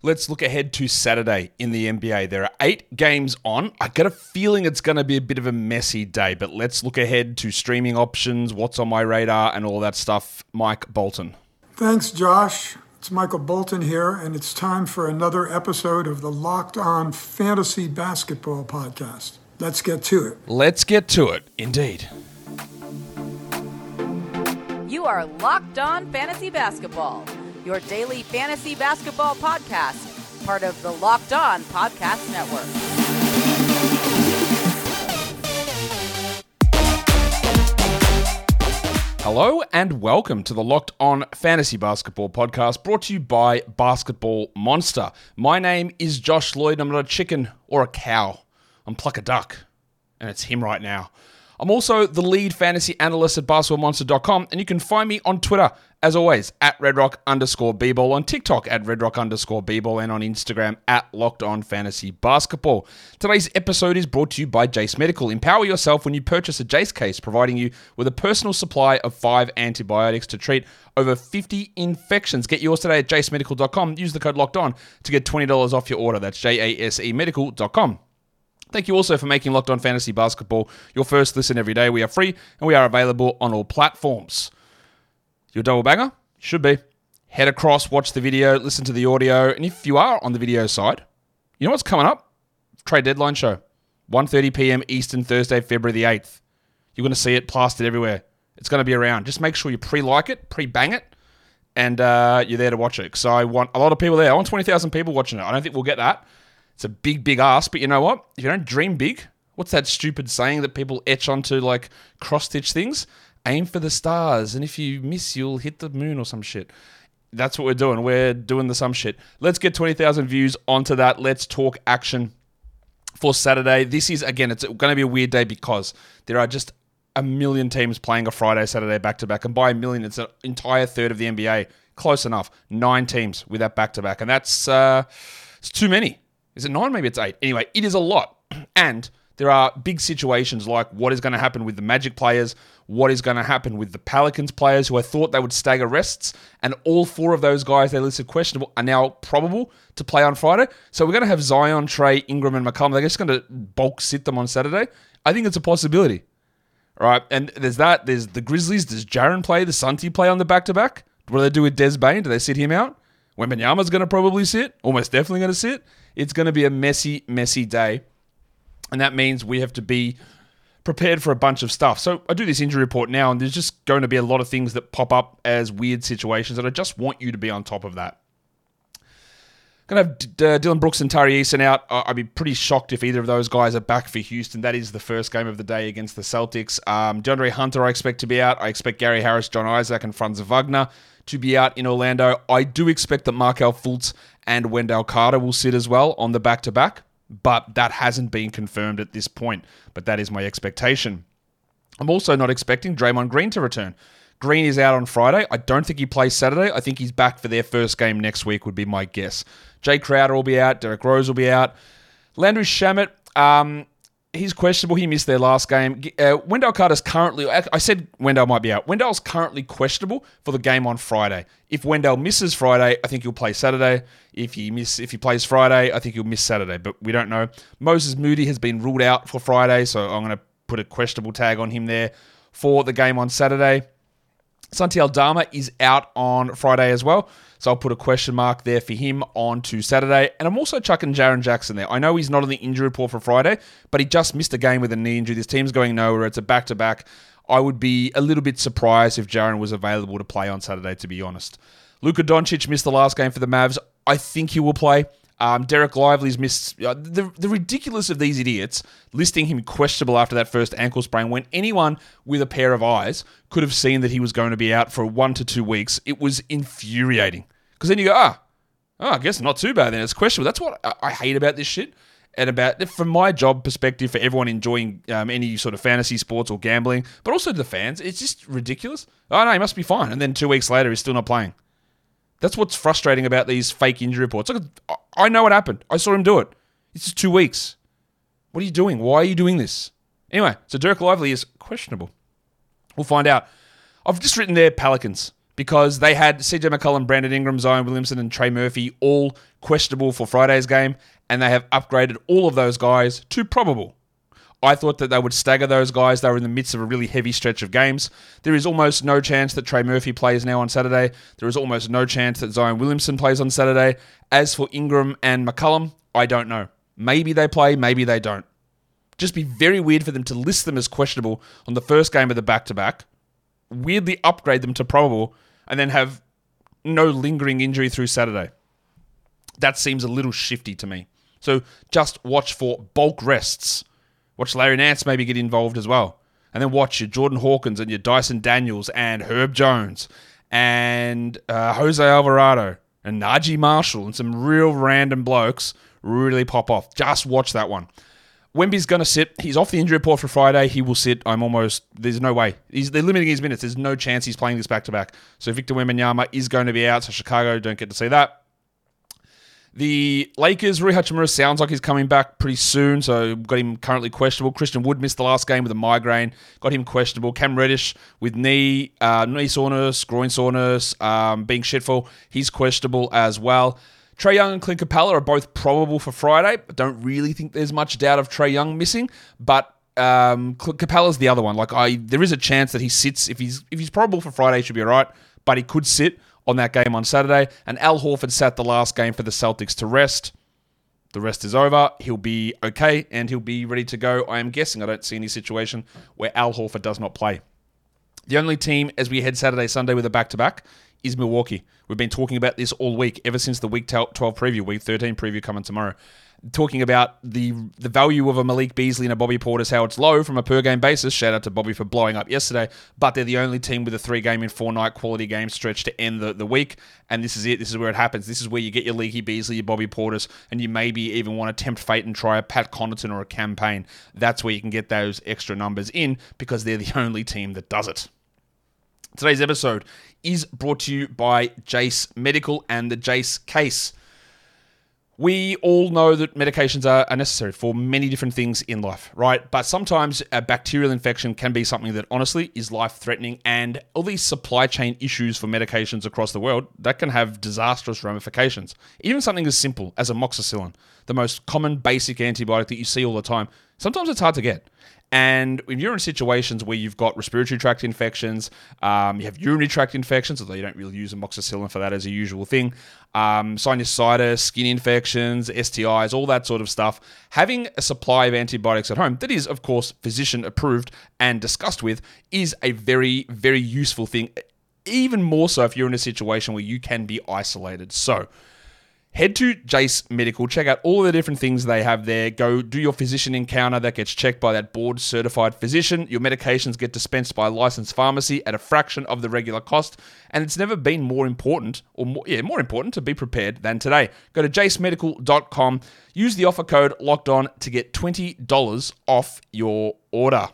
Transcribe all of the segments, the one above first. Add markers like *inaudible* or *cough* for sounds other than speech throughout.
Let's look ahead to Saturday in the NBA. There are eight games on. I get a feeling it's going to be a bit of a messy day, but let's look ahead to streaming options, what's on my radar, and all that stuff. Mike Bolton. Thanks, Josh. It's Michael Bolton here, and it's time for another episode of the Locked On Fantasy Basketball Podcast. Let's get to it. Let's get to it, indeed. You are Locked On Fantasy Basketball your daily fantasy basketball podcast, part of the Locked On Podcast Network. Hello and welcome to the Locked On Fantasy Basketball podcast brought to you by Basketball Monster. My name is Josh Lloyd. I'm not a chicken or a cow. I'm Pluck a Duck. And it's him right now. I'm also the lead fantasy analyst at basketballmonster.com, and you can find me on Twitter as always, at redrock underscore bball, on TikTok at redrock underscore bball, and on Instagram at locked on fantasy basketball. Today's episode is brought to you by Jase Medical. Empower yourself when you purchase a Jase case, providing you with a personal supply of five antibiotics to treat over 50 infections. Get yours today at jasemedical.com. Use the code locked on to get $20 off your order. That's J A S E medical.com. Thank you also for making Locked On Fantasy Basketball your first listen every day. We are free and we are available on all platforms. Your double banger? Should be. Head across, watch the video, listen to the audio, and if you are on the video side, you know what's coming up? Trade deadline show. 1.30 p.m. Eastern, Thursday, February the 8th. You're going to see it plastered everywhere. It's going to be around. Just make sure you pre-like it, pre-bang it, and uh, you're there to watch it. Because I want a lot of people there. I want 20,000 people watching it. I don't think we'll get that. It's a big, big ask. But you know what? If you don't dream big, what's that stupid saying that people etch onto like cross-stitch things? aim for the stars, and if you miss, you'll hit the moon or some shit. That's what we're doing. We're doing the some shit. Let's get 20,000 views onto that. Let's talk action for Saturday. This is, again, it's going to be a weird day because there are just a million teams playing a Friday, Saturday back to back. And by a million, it's an entire third of the NBA. Close enough. Nine teams with that back to back. And that's uh, it's too many. Is it nine? Maybe it's eight. Anyway, it is a lot. *clears throat* And there are big situations like what is going to happen with the Magic players, what is going to happen with the Pelicans players who I thought they would stagger rests, and all four of those guys they listed questionable are now probable to play on Friday. So we're going to have Zion, Trey, Ingram, and McCollum. They're just going to bulk sit them on Saturday. I think it's a possibility. All right, and there's that. There's the Grizzlies. Does Jaren play? The Santi play on the back to back? What do they do with Des Bane? Do they sit him out? Wembanyama's going to probably sit. Almost definitely going to sit. It's going to be a messy, messy day. And that means we have to be prepared for a bunch of stuff. So I do this injury report now, and there's just going to be a lot of things that pop up as weird situations, and I just want you to be on top of that. Going to have D- Dillon Brooks and Tari Eason out. I'd be pretty shocked if either of those guys are back for Houston. That is the first game of the day against the Celtics. Um, DeAndre Hunter, I expect to be out. I expect Gary Harris, John Isaac, and Franz Wagner to be out in Orlando. I do expect that Markelle Fultz and Wendell Carter will sit as well on the back to back but that hasn't been confirmed at this point. But that is my expectation. I'm also not expecting Draymond Green to return. Green is out on Friday. I don't think he plays Saturday. I think he's back for their first game next week, would be my guess. Jae Crowder will be out. Derrick Rose will be out. Landry Shamet, um, he's questionable. He missed their last game. Uh, Wendell Carter's currently, I said Wendell might be out. Wendell's currently questionable for the game on Friday. If Wendell misses Friday, I think he'll play Saturday. If he miss, if he plays Friday, I think he'll miss Saturday. But we don't know. Moses Moody has been ruled out for Friday, so I'm going to put a questionable tag on him there for the game on Saturday. Santi Aldama is out on Friday as well. So I'll put a question mark there for him on to Saturday. And I'm also chucking Jaren Jackson there. I know he's not on the injury report for Friday, but he just missed a game with a knee injury. This team's going nowhere. It's a back to back. I would be a little bit surprised if Jaren was available to play on Saturday, to be honest. Luka Doncic missed the last game for the Mavs. I think he will play. Um, Dereck Lively's missed uh, the the ridiculous of these idiots listing him questionable after that first ankle sprain when anyone with a pair of eyes could have seen that he was going to be out for one to two weeks. It was infuriating because then you go ah oh, I guess not too bad then it's questionable. That's what I, I hate about this shit and about from my job perspective for everyone enjoying um, any sort of fantasy sports or gambling, but also the fans. It's just ridiculous. Oh no, he must be fine, and then two weeks later he's still not playing. That's what's frustrating about these fake injury reports. Look, I know what happened. I saw him do it. It's just two weeks. What are you doing? Why are you doing this? Anyway, so Dirk Lively is questionable. We'll find out. I've just written there Pelicans. Because they had CJ McCollum, Brandon Ingram, Zion Williamson, and Trey Murphy all questionable for Friday's game, and they have upgraded all of those guys to probable. I thought that they would stagger those guys. They were in the midst of a really heavy stretch of games. There is almost no chance that Trey Murphy plays now on Saturday. There is almost no chance that Zion Williamson plays on Saturday. As for Ingram and McCollum, I don't know. Maybe they play, maybe they don't. Just be very weird for them to list them as questionable on the first game of the back to back, weirdly upgrade them to probable, and then have no lingering injury through Saturday. That seems a little shifty to me. So just watch for bulk rests. Watch Larry Nance maybe get involved as well. And then watch your Jordan Hawkins and your Dyson Daniels and Herb Jones and uh, Jose Alvarado and Naji Marshall and some real random blokes really pop off. Just watch that one. Wemby's going to sit. He's off the injury report for Friday. He will sit. I'm almost. There's no way. He's, they're limiting his minutes. There's no chance he's playing this back to back. So Victor Wembanyama is going to be out. So Chicago don't get to see that. The Lakers, Rui Hachimura sounds like he's coming back pretty soon, so got him currently questionable. Christian Wood missed the last game with a migraine, got him questionable. Cam Reddish with knee, uh, knee soreness, groin soreness, um, being shitful, he's questionable as well. Trae Young and Clint Capela are both probable for Friday. I don't really think there's much doubt of Trae Young missing, but um, Capela's the other one. Like I, there is a chance that he sits if he's if he's probable for Friday, he should be all right, but he could sit on that game on Saturday. And Al Horford sat the last game for the Celtics to rest. The rest is over. He'll be okay and he'll be ready to go. I am guessing I don't see any situation where Al Horford does not play. The only team as we head Saturday, Sunday with a back to back is Milwaukee. We've been talking about this all week, ever since the Week 12 preview, Week 13 preview coming tomorrow talking about the the value of a Malik Beasley and a Bobby Portis, how it's low from a per game basis. Shout out to Bobby for blowing up yesterday. But they're the only team with a three game and four night quality game stretch to end the, the week. And this is it. This is where it happens. This is where you get your Leaky Beasley, your Bobby Portis, and you maybe even want to tempt fate and try a Pat Connaughton or a campaign. That's where you can get those extra numbers in because they're the only team that does it. Today's episode is brought to you by Jase Medical and the Jase case. We all know that medications are, necessary for many different things in life, right? But sometimes a bacterial infection can be something that honestly is life threatening, and all these supply chain issues for medications across the world that can have disastrous ramifications. Even something as simple as amoxicillin, the most common basic antibiotic that you see all the time, sometimes it's hard to get. And when you're in situations where you've got respiratory tract infections, um, you have urinary tract infections, although you don't really use amoxicillin for that as a usual thing, um, sinusitis, skin infections, STIs, all that sort of stuff, having a supply of antibiotics at home that is, of course, physician approved and discussed with is a very, very useful thing. Even more so if you're in a situation where you can be isolated. So, Head to Jase Medical, check out all the different things they have there. Go do your physician encounter that gets checked by that board certified physician. Your medications get dispensed by a licensed pharmacy at a fraction of the regular cost. And it's never been more important, or more, yeah, more important to be prepared than today. Go to jasemedical.com, use the offer code locked on to get $20 off your order.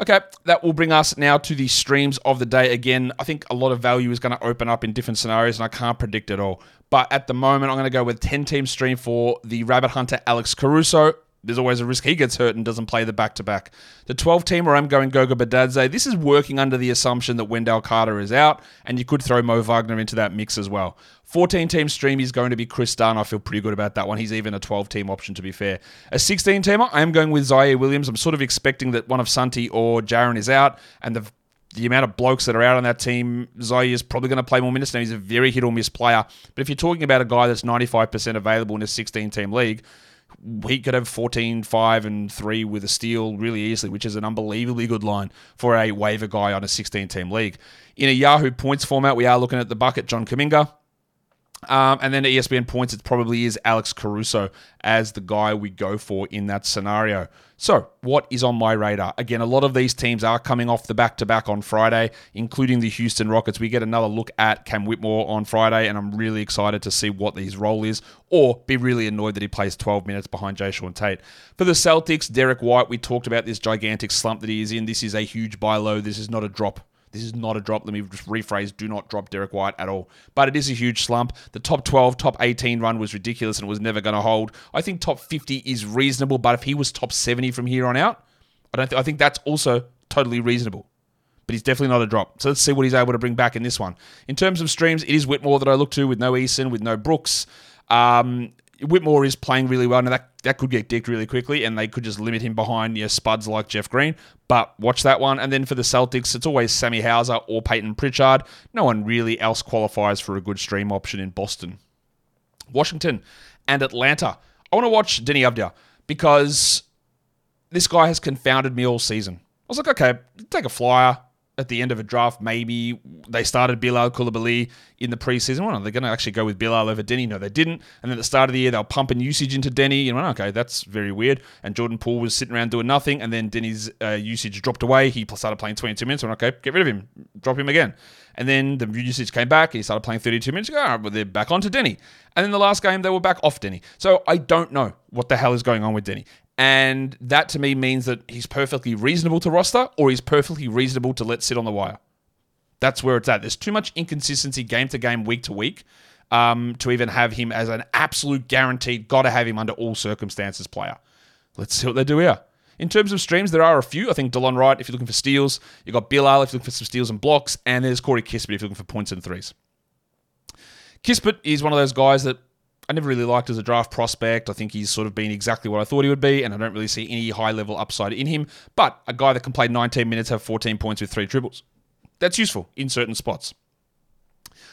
Okay, that will bring us now to the streams of the day. Again, I think a lot of value is going to open up in different scenarios, and I can't predict it all. But at the moment, I'm going to go with 10 team stream for the Rabbit Hunter Alex Caruso there's always a risk he gets hurt and doesn't play the back to back. The 12 teamer, I'm going Goga Bitadze. This is working under the assumption that Wendell Carter is out, and you could throw Mo Wagner into that mix as well. 14 team stream is going to be Kris Dunn. I feel pretty good about that one. He's even a 12 team option, to be fair. A 16 teamer, I am going with Ziaire Williams. I'm sort of expecting that one of Santi or Jaren is out, and the the amount of blokes that are out on that team, Ziaire is probably going to play more minutes now. He's a very hit or miss player. But if you're talking about a guy that's 95% available in a 16 team league, he could have 14, 5, and 3 with a steal really easily, which is an unbelievably good line for a waiver guy on a 16 team league. In a Yahoo points format, we are looking at the bucket, John Kuminga. Um, and then at ESPN points, it probably is Alex Caruso as the guy we go for in that scenario. So, what is on my radar? Again, a lot of these teams are coming off the back to back on Friday, including the Houston Rockets. We get another look at Cam Whitmore on Friday, and I'm really excited to see what his role is, or be really annoyed that he plays 12 minutes behind Jae'Sean Tate. For the Celtics, Derrick White, we talked about this gigantic slump that he is in. This is a huge buy low. This is not a drop this is not a drop. Let me just rephrase do not drop Derrick White at all. But it is a huge slump. The top 12, top 18 run was ridiculous and was never going to hold. I think top 50 is reasonable, but if he was top 70 from here on out, I don't th- I think that's also totally reasonable. But he's definitely not a drop. So let's see what he's able to bring back in this one. In terms of streams, it is Whitmore that I look to with no Eason, with no Brooks. Um, Whitmore is playing really well. Now that that could get dicked really quickly, and they could just limit him behind you know, spuds like Jeff Green. But watch that one. And then for the Celtics, it's always Sammy Hauser or Payton Pritchard. No one really else qualifies for a good stream option in Boston. Washington and Atlanta. I want to watch Deni Avdija because this guy has confounded me all season. I was like, okay, take a flyer at the end of a draft. Maybe they started Bilal Coulibaly in the preseason. Well, they're going to actually go with Bilal over Deni. No, they didn't. And at the start of the year, they were pumping usage into Deni. You know, okay, that's very weird. And Jordan Poole was sitting around doing nothing. And then Deni's uh, usage dropped away. He started playing 22 minutes. And okay, get rid of him, drop him again. And then the usage came back. He started playing 32 minutes. Go, all right, but they're back onto Deni. And then the last game, they were back off Deni. So I don't know what the hell is going on with Deni. And that to me means that he's perfectly reasonable to roster or he's perfectly reasonable to let sit on the wire. That's where it's at. There's too much inconsistency game to game, week to week, um, to even have him as an absolute guaranteed, got to have him under all circumstances player. Let's see what they do here. In terms of streams, there are a few. I think Delon Wright, if you're looking for steals, you've got Bill Bilal if you're looking for some steals and blocks, and there's Corey Kispert if you're looking for points and threes. Kispert is one of those guys that I never really liked as a draft prospect. I think he's sort of been exactly what I thought he would be, and I don't really see any high level upside in him. But a guy that can play 19 minutes, have 14 points with three dribbles. That's useful in certain spots.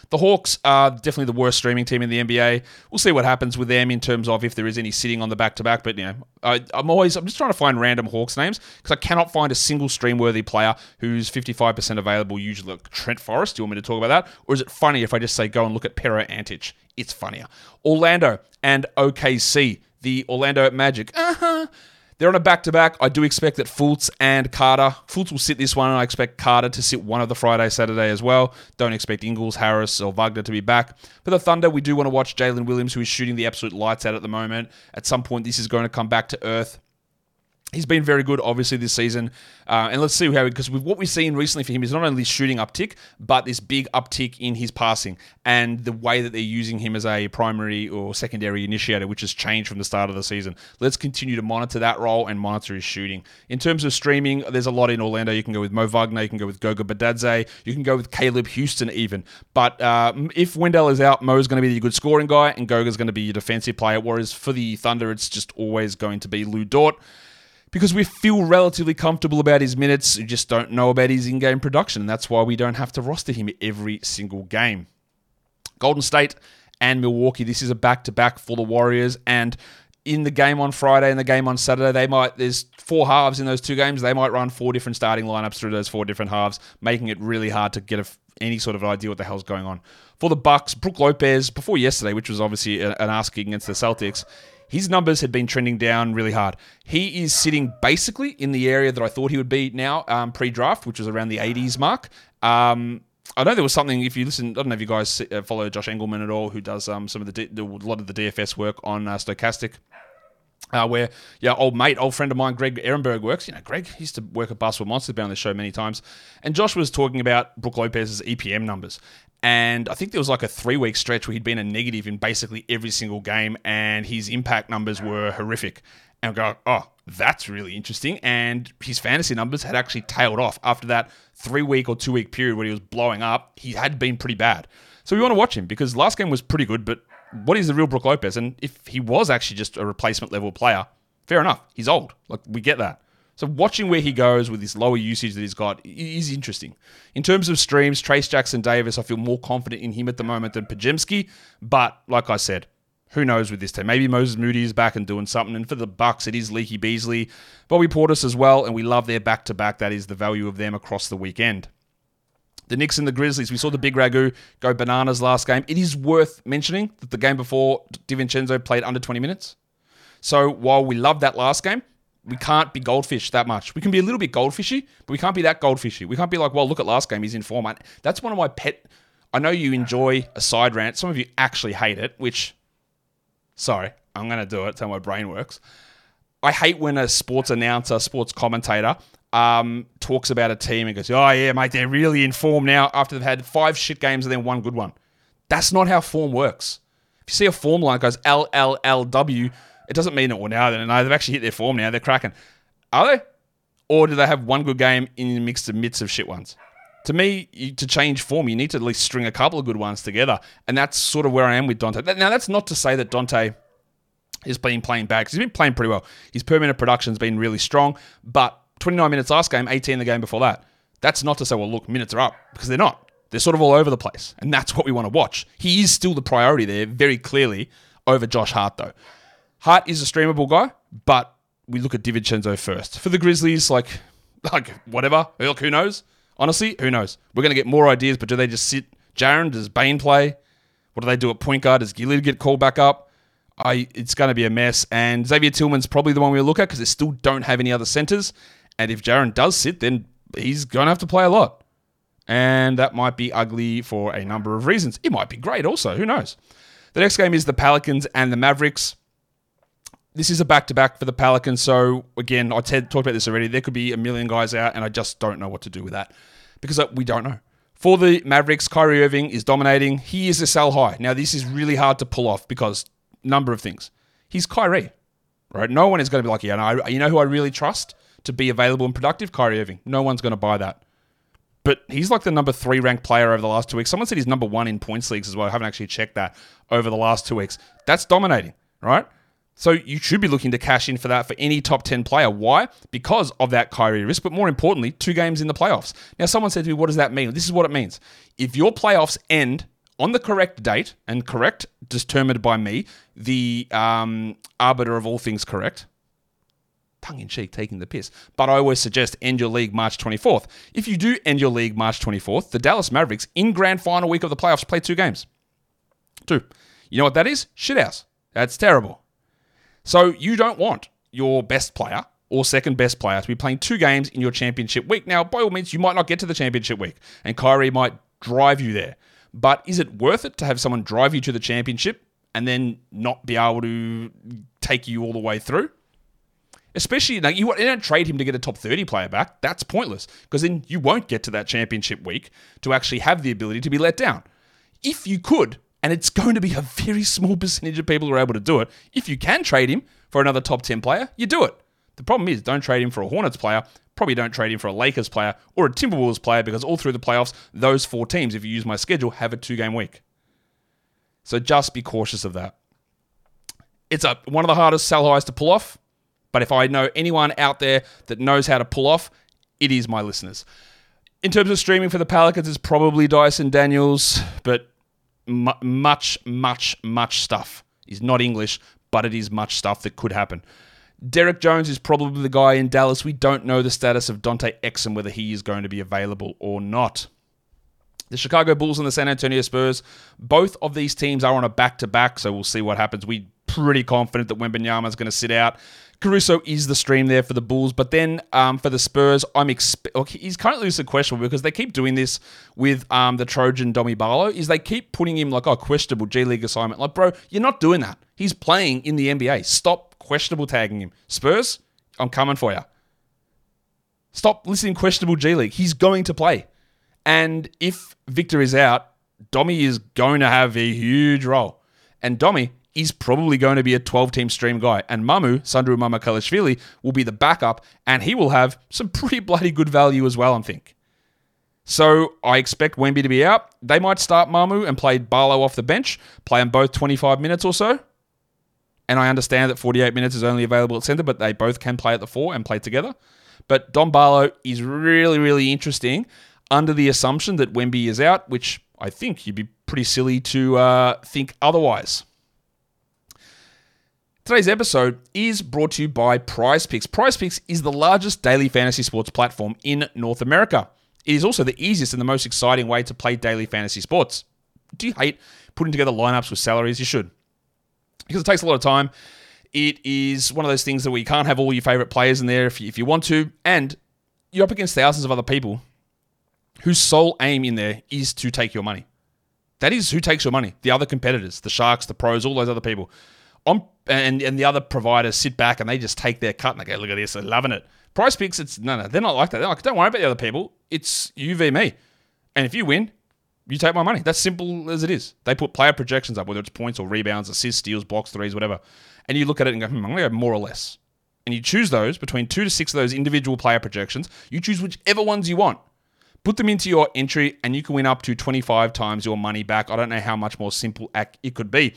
The Hawks are definitely the worst streaming team in the NBA. We'll see what happens with them in terms of if there is any sitting on the back to back. But you know, I, am always I'm just trying to find random Hawks names because I cannot find a single stream worthy player who's 55% available. Usually, like Trent Forrest. Do you want me to talk about that, or is it funny if I just say go and look at Pero Antic? It's funnier. Orlando and OKC. The Orlando Magic. Uh-huh. They're on a back to back. I do expect that Fultz and Carter. Fultz will sit this one, and I expect Carter to sit one of the Friday, Saturday as well. Don't expect Ingles, Harris, or Wagner to be back. For the Thunder, we do want to watch Jalen Williams, who is shooting the absolute lights out at the moment. At some point, this is going to come back to earth. He's been very good, obviously, this season. Uh, and let's see how, because what we've seen recently for him is not only shooting uptick, but this big uptick in his passing and the way that they're using him as a primary or secondary initiator, which has changed from the start of the season. Let's continue to monitor that role and monitor his shooting. In terms of streaming, there's a lot in Orlando. You can go with Mo Wagner, you can go with Goga Bitadze, you can go with Caleb Houstan, even. But uh, if Wendell is out, Mo's going to be the good scoring guy, and Goga's going to be your defensive player. Whereas for the Thunder, it's just always going to be Lu Dort because we feel relatively comfortable about his minutes. We just don't know about his in game production. And that's why we don't have to roster him every single game. Golden State and Milwaukee. This is a back to back for the Warriors. And in the game on Friday and the game on Saturday, they might there's four halves in those two games. They might run four different starting lineups through those four different halves, making it really hard to get a, any sort of idea what the hell's going on. For the Bucks, Brook Lopez before yesterday, which was obviously an asking against the Celtics, his numbers had been trending down really hard. He is sitting basically in the area that I thought he would be now um, pre-draft, which was around the 80s mark. Um, I know there was something. If you listen, I don't know if you guys uh, follow Josh Engelman at all, who does um, some of the, a lot of the DFS work on uh, Stokastic. Uh, where yeah, old mate, old friend of mine, Greg Ehrenberg works. You know, Greg used to work at Basketball Monsters, been on the show many times. And Josh was talking about Brook Lopez's EPM numbers, and I think there was like a three week stretch where he'd been a negative in basically every single game, and his impact numbers were horrific. And go, oh, that's really interesting. And his fantasy numbers had actually tailed off after that three week or two week period where he was blowing up. He had been pretty bad. So we want to watch him because last game was pretty good, but what is the real Brook Lopez? And if he was actually just a replacement level player, fair enough. He's old. Like, we get that. So watching where he goes with this lower usage that he's got is interesting. In terms of streams, Trayce Jackson Davis, I feel more confident in him at the moment than Podziemski. But like I said, who knows with this team? Maybe Moses Moody is back and doing something. And for the Bucks, it is Leaky Beasley, Bobby Portis as well, and we love their back to back. That is the value of them across the weekend. The Knicks and the Grizzlies. We saw the big ragu go bananas last game. It is worth mentioning that the game before DiVincenzo played under 20 minutes. So while we love that last game, we can't be goldfish that much. We can be a little bit goldfishy, but we can't be that goldfishy. We can't be like, well, look at last game, he's in form. That's one of my pet. I know you enjoy a side rant. Some of you actually hate it, which, sorry, I'm going to do it. That's how my brain works. I hate when a sports announcer, sports commentator, um, talks about a team and goes, oh, yeah, mate, they're really in form now after they've had five shit games and then one good one. That's not how form works. If you see a form line that goes L L L W, it doesn't mean it will now. No, they've actually hit their form now. They're cracking. Are they? or do they have one good game in the mixed midst of shit ones? To me, you, to change form, you need to at least string a couple of good ones together, and that's sort of where I am with Dante. Now, that's not to say that Dante has been playing bad he's been playing pretty well. His per minute production's been really strong, but 29 minutes last game, 18 the game before that. That's not to say, well, look, minutes are up because they're not. They're sort of all over the place, and that's what we want to watch. He is still the priority there, very clearly, over Josh Hart, though. Hart is a streamable guy, but we look at DiVincenzo first. For the Grizzlies, like, *laughs* like whatever. Who knows? Honestly, who knows? We're going to get more ideas, but do they just sit Jaren? Does Bane play? What do they do at point guard? Does Gilead get called back up? I, it's going to be a mess. And Xavier Tillman's probably the one we look at because they still don't have any other centers. And if Jaren does sit, then he's going to have to play a lot. And that might be ugly for a number of reasons. It might be great also. Who knows? The next game is the Pelicans and the Mavericks. This is a back to back for the Pelicans. So, again, I talked about this already. There could be a million guys out, and I just don't know what to do with that because uh, we don't know. For the Mavericks, Kyrie Irving is dominating. He is a sell high. Now, this is really hard to pull off because number of things. He's Kyrie, right? No one is going to be like, yeah, no, you know who I really trust to be available and productive? Kyrie Irving. No one's going to buy that. But he's like the number three ranked player over the last two weeks. Someone said he's number one in points leagues as well. I haven't actually checked that over the last two weeks. That's dominating, right? So you should be looking to cash in for that for any top 10 player. Why? Because of that Kyrie risk, but more importantly, two games in the playoffs. Now, someone said to me, what does that mean? This is what it means. If your playoffs end on the correct date, and correct determined by me, the um, arbiter of all things correct, tongue in cheek, taking the piss. But I always suggest end your league March 24th. If you do end your league March 24th, the Dallas Mavericks in grand final week of the playoffs play two games. Two. You know what that is? Shithouse. That's terrible. So you don't want your best player or second best player to be playing two games in your championship week. Now, by all means, you might not get to the championship week, and Kyrie might drive you there. But is it worth it to have someone drive you to the championship and then not be able to take you all the way through? Especially, like, you, you don't trade him to get a top 30 player back. That's pointless because then you won't get to that championship week to actually have the ability to be let down. If you could, and it's going to be a very small percentage of people who are able to do it. If you can trade him for another top 10 player, you do it. The problem is, don't trade him for a Hornets player. Probably don't trade him for a Lakers player or a Timberwolves player because all through the playoffs, those four teams, if you use my schedule, have a two game week. So just be cautious of that. It's a, one of the hardest sell highs to pull off, but if I know anyone out there that knows how to pull off, it is my listeners. In terms of streaming for the Pelicans, it's probably Dyson Daniels, but much, much, much stuff is not English, but it is much stuff that could happen. Derrick Jones is probably the guy in Dallas. We don't know the status of Dante Exum, whether he is going to be available or not. The Chicago Bulls and the San Antonio Spurs, both of these teams are on a back to back, so we'll see what happens. We're pretty confident that Wembanyama is going to sit out. Caruso is the stream there for the Bulls, but then um, for the Spurs, I'm expe- okay, he's currently just questionable because they keep doing this with um, the Trojan Domi Barlow. Is they keep putting him like oh questionable G League assignment. Like bro, you're not doing that. He's playing in the NBA. Stop questionable tagging him. Spurs, I'm coming for you. Stop listening questionable G League. He's going to play, and if Victor is out, Domi is going to have a huge role. And Domi, is probably going to be a 12 team stream guy. And Mamu, Sandro Mamukelashvili, will be the backup, and he will have some *laughs* pretty bloody good value as well, I think. So I expect Wemby to be out. They might start Mamu and play Barlow off the bench, play them both 25 minutes or so. And I understand that 48 minutes is only available at center, but they both can play at the four and play together. But Don Barlow is really, really interesting under the assumption that Wemby is out, which I think you'd be pretty silly to uh, think otherwise. Today's episode is brought to you by Prize Picks. Prize Picks is the largest daily fantasy sports platform in North America. It is also the easiest and the most exciting way to play daily fantasy sports. Do you hate putting together lineups with salaries? You should. Because it takes a lot of time. It is one of those things that we can't have all your favorite players in there if you, if you want to. And you're up against thousands of other people whose sole aim in there is to take your money. That is who takes your money. The other competitors, the Sharks, the pros, all those other people. I'm, and and the other providers sit back and they just take their cut and they go, look at this, they're loving it. Prize picks, it's no, no, they're not like that. They're like, don't worry about the other people. It's you v me, and if you win, you take my money. That's simple as it is. They put player projections up, whether it's points or rebounds, assists, steals, blocks, threes, whatever, and you look at it and go, hmm, I'm gonna go more or less. and you choose those between two to six of those individual player projections. You choose whichever ones you want. Put them into your entry, and you can win up to 25 times your money back. I don't know how much more simple it could be.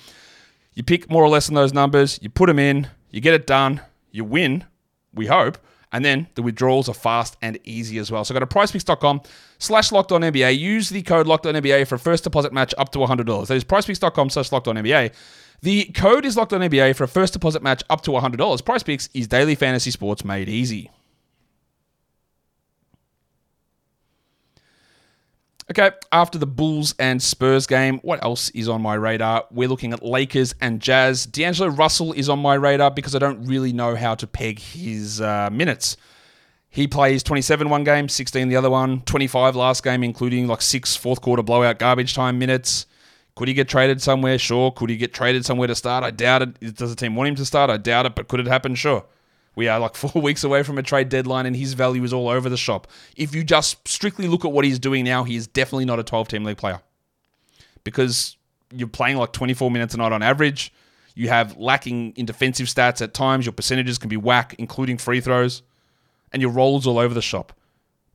You pick more or less on those numbers, you put them in, you get it done, you win, we hope. And then the withdrawals are fast and easy as well. So go to prizepicks.com slash locked on NBA. Use the code locked on NBA for a first deposit match up to $100. That is prizepicks.com slash locked on NBA. The code is locked on NBA for a first deposit match up to $100. Prize Picks is daily fantasy sports made easy. Okay, after the Bulls and Spurs game, what else is on my radar? We're looking at Lakers and Jazz. D'Angelo Russell is on my radar because I don't really know how to peg his uh, minutes. He plays 27 one game, 16 the other one, 25 last game, including like six fourth quarter blowout garbage time minutes. Could he get traded somewhere? Sure. Could he get traded somewhere to start? I doubt it. Does the team want him to start? I doubt it, but could it happen? Sure. We are like *laughs* four weeks away from a trade deadline, and his value is all over the shop. If you just strictly look at what he's doing now, he is definitely not a 12 team league player because you're playing like 24 minutes a night on average. You have lacking in defensive stats at times. Your percentages can be whack, including free throws, and your rolls all over the shop.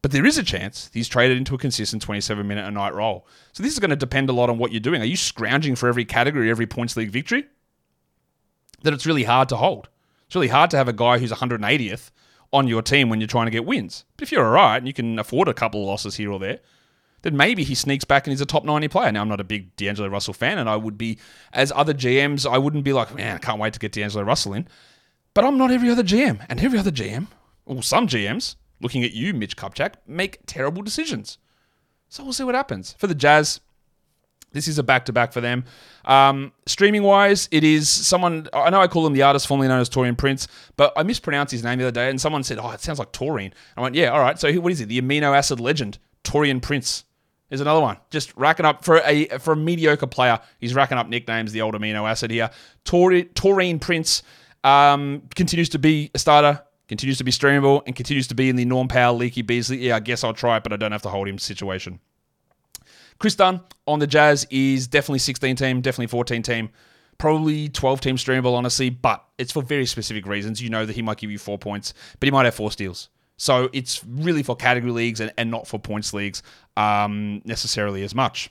But there is a chance he's traded into a consistent 27 minute a night role. So this is going to depend a lot on what you're doing. Are you scrounging for every category, every points league victory? That it's really hard to hold. It's really hard to have a guy who's 180th on your team when you're trying to get wins. But if you're all right and you can afford a couple of losses here or there, then maybe he sneaks back and he's a top 90 player. Now, I'm not a big D'Angelo Russell fan, and I would be, as other GMs, I wouldn't be like, man, I can't wait to get D'Angelo Russell in. But I'm not every other GM. And every other GM, or some GMs, looking at you, Mitch Kupchak, make terrible decisions. So we'll see what happens. For the Jazz, this is a back to back for them. Um, streaming wise, it is someone, I know I call him the artist formerly known as Taurean Prince, but I mispronounced his name the other day and someone said, oh, it sounds like Taurine. I went, yeah, all right. So what is it? The amino acid legend, Taurean Prince. Is another one. Just racking up for a for a mediocre player. He's racking up nicknames. The old amino acid here. Taurean Prince um, continues to be a starter, continues to be streamable, and continues to be in the Norm Powell Leaky Beasley. Yeah, I guess I'll try it, but I don't have to hold him situation. Kris Dunn on the Jazz is definitely 16 team, definitely 14 team, probably 12 team streamable, honestly, but it's for very specific reasons. You know that he might give you four points, but he might have four steals. So it's really for category leagues and, and not for points leagues um, necessarily as much.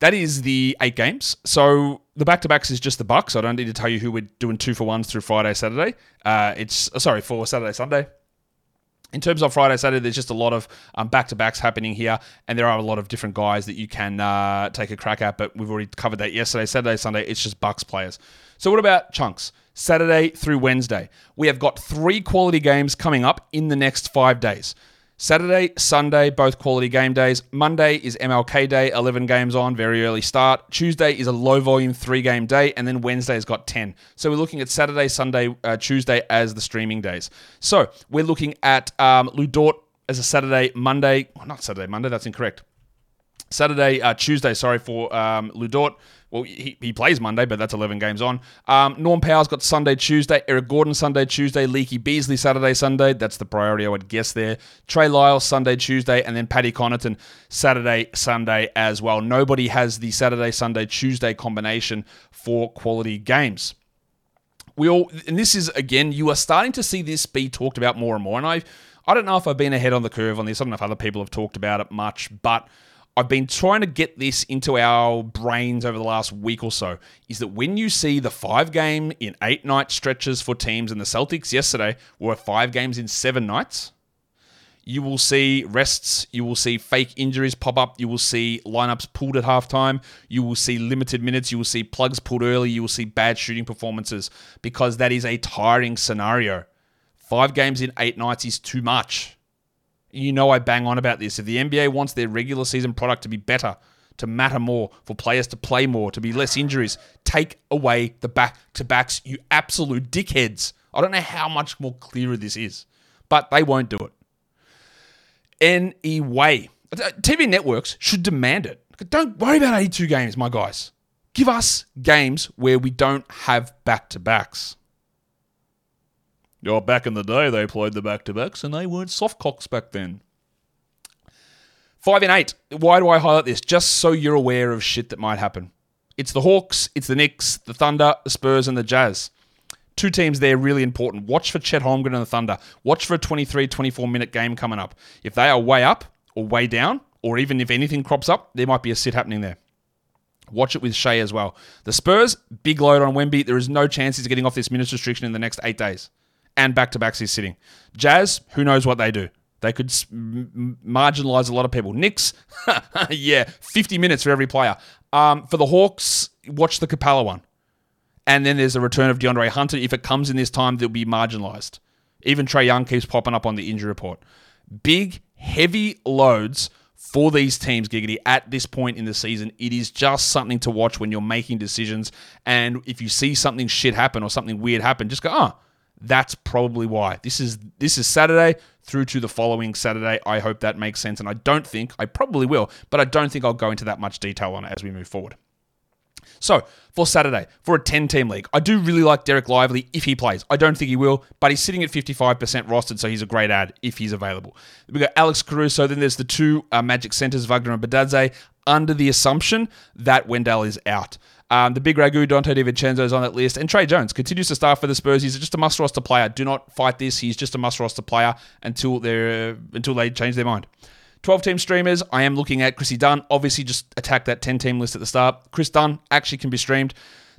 That is the eight games. So the back to backs is just the Bucks. I don't need to tell you who we're doing two for ones through Friday, Saturday. Uh, it's uh, sorry for Saturday, Sunday. In terms of Friday, Saturday, there's just a lot of back to backs happening here, and there are a lot of different guys that you can uh, take a crack at. But we've already covered that yesterday. Saturday, Sunday, it's just Bucks players. So what about chunks? Saturday through Wednesday, we have got three quality games coming up in the next five days. Saturday, Sunday, both quality game days. Monday is MLK Day, 11 games on, very early start. Tuesday is a low volume three game day, and then Wednesday's got 10. So we're looking at Saturday, Sunday, uh, Tuesday as the streaming days. So we're looking at um, Lu Dort as a Saturday, Monday, well, not Saturday, Monday, that's incorrect. Saturday, uh, Tuesday, sorry, for um, Lu Dort. Well, he, he plays Monday, but that's 11 games on. Um, Norm Powell's got Sunday, Tuesday. Eric Gordon, Sunday, Tuesday. Leaky Beasley, Saturday, Sunday. That's the priority, I would guess there. Trey Lyles, Sunday, Tuesday. And then Paddy Connaughton, Saturday, Sunday as well. Nobody has the Saturday, Sunday, Tuesday combination for quality games. We all, and this is, again, you are starting to see this be talked about more and more. And I, I don't know if I've been ahead on the curve on this. I don't know if other people have talked about it much, but I've been trying to get this into our brains over the last week or so is that when you see the five game in eight night stretches for teams, and the Celtics yesterday were five games in seven nights, you will see rests, you will see fake injuries pop up, you will see lineups pulled at halftime, you will see limited minutes, you will see plugs pulled early, you will see bad shooting performances because that is a tiring scenario. Five games in eight nights is too much you know I bang on about this. If the NBA wants their regular season product to be better, to matter more, for players to play more, to be less injuries, take away the back to backs, you absolute dickheads. I don't know how much more clearer this is, but they won't do it. Anyway, TV networks should demand it. Don't worry about 82 games, my guys. Give us games where we don't have back to backs. Oh, back in the day, they played the back to backs and they weren't soft cocks back then. Five and eight. Why do I highlight this? Just so you're aware of shit that might happen. It's the Hawks, it's the Knicks, the Thunder, the Spurs, and the Jazz. Two teams there really important. Watch for Chet Holmgren and the Thunder. Watch for a 23, 24 minute game coming up. If they are way up or way down, or even if anything crops up, there might be a sit happening there. Watch it with Shai as well. The Spurs, big load on Wemby. There is no chance he's getting off this minutes restriction in the next eight days. And back to backs he's sitting. Jazz, who knows what they do? They could marginalize a lot of people. Knicks, *laughs* yeah, 50 minutes for every player. Um, for the Hawks, watch the Capela one. And then there's a return of DeAndre Hunter. If it comes in this time, they'll be marginalized. Even Trae Young keeps popping up on the injury report. Big, heavy loads for these teams, Giggity, at this point in the season. It is just something to watch when you're making decisions. And if you see something shit happen or something weird happen, just go, oh, that's probably why. This is this is Saturday through to the following Saturday. I hope that makes sense. And I don't think, I probably will, but I don't think I'll go into that much detail on it as we move forward. So, for Saturday, for a 10 team league, I do really like Dereck Lively if he plays. I don't think he will, but he's sitting at 55% rostered, so he's a great add if he's available. We've got Alex Caruso, then there's the two uh, Magic centers, Wagner and Bitadze, under the assumption that Wendell is out. Um, the big Ragu, Donte DiVincenzo is on that list. And Tre Jones continues to start for the Spurs. He's just a must roster player. Do not fight this. He's just a must roster player until they until they change their mind. 12 team streamers, I am looking at Chrissy Dunn. Obviously, just attack that 10 team list at the start. Kris Dunn actually can be streamed.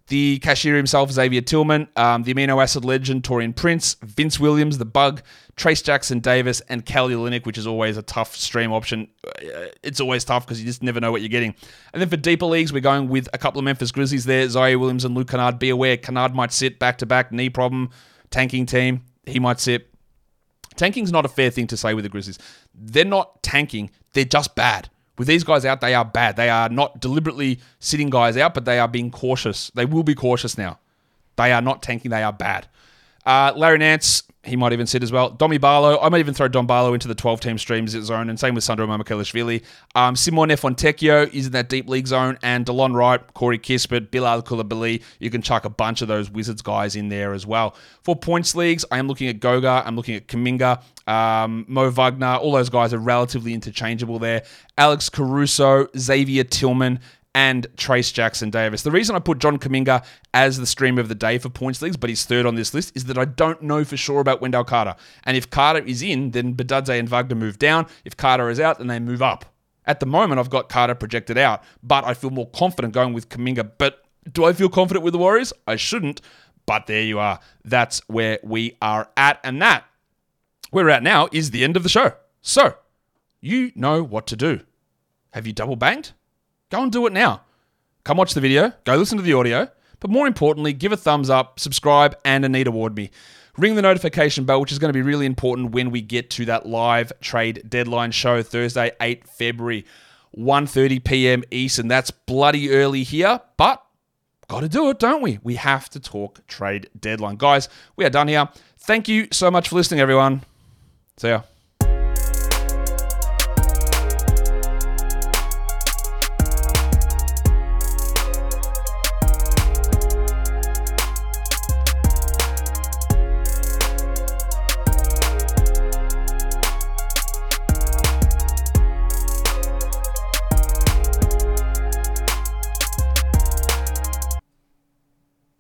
The cashier himself, Xavier Tillman, um, the amino acid legend, Taurean Prince, Vince Williams, the bug, Trayce Jackson Davis, and Kelly Olynyk, which is always a tough stream option. Uh, it's always tough because you just never know what you're getting. And then for deeper leagues, we're going with a couple of Memphis Grizzlies there, Ziaire Williams and Luke Kennard. Be aware, Kennard might sit back to back, knee problem, tanking team. He might sit. Tanking's not a fair thing to say with the Grizzlies. They're not tanking, they're just bad. With these guys out, they are bad. They are not deliberately sitting guys out, but they are being cautious. They will be cautious now. They are not tanking, they are bad. Uh, Larry Nance, he might even sit as well. Domi Barlow, I might even throw Dom Barlow into the 12 team streams zone, and same with Sandro Mamukelashvili. Um, Simone Fontecchio is in that deep league zone, and DeLon Wright, Corey Kispert, Bilal Coulibaly. You can chuck a bunch of those Wizards guys in there as well. For points leagues, I am looking at Goga, I'm looking at Kuminga, um, Mo Wagner. All those guys are relatively interchangeable there. Alex Caruso, Xavier Tillman, and Trayce Jackson Davis. The reason I put John Kuminga as the stream of the day for points leagues, but he's third on this list, is that I don't know for sure about Wendell Carter. And if Carter is in, then Bitadze and Wagner move down. If Carter is out, then they move up. At the moment, I've got Carter projected out, but I feel more confident going with Kuminga. But do I feel confident with the Warriors? I shouldn't. But there you are. That's where we are at. And that, where we're at now, is the end of the show. So, you know what to do. Have you double banked? Go and do it now. Come watch the video, go listen to the audio, but more importantly, give a thumbs up, subscribe, and a need award me. Ring the notification bell, which is going to be really important when we get to that live trade deadline show Thursday, 8 February, 1:30 p.m. Eastern. That's bloody early here, but got to do it, don't we? We have to talk trade deadline. Guys, we are done here. Thank you so much for listening, everyone. See ya.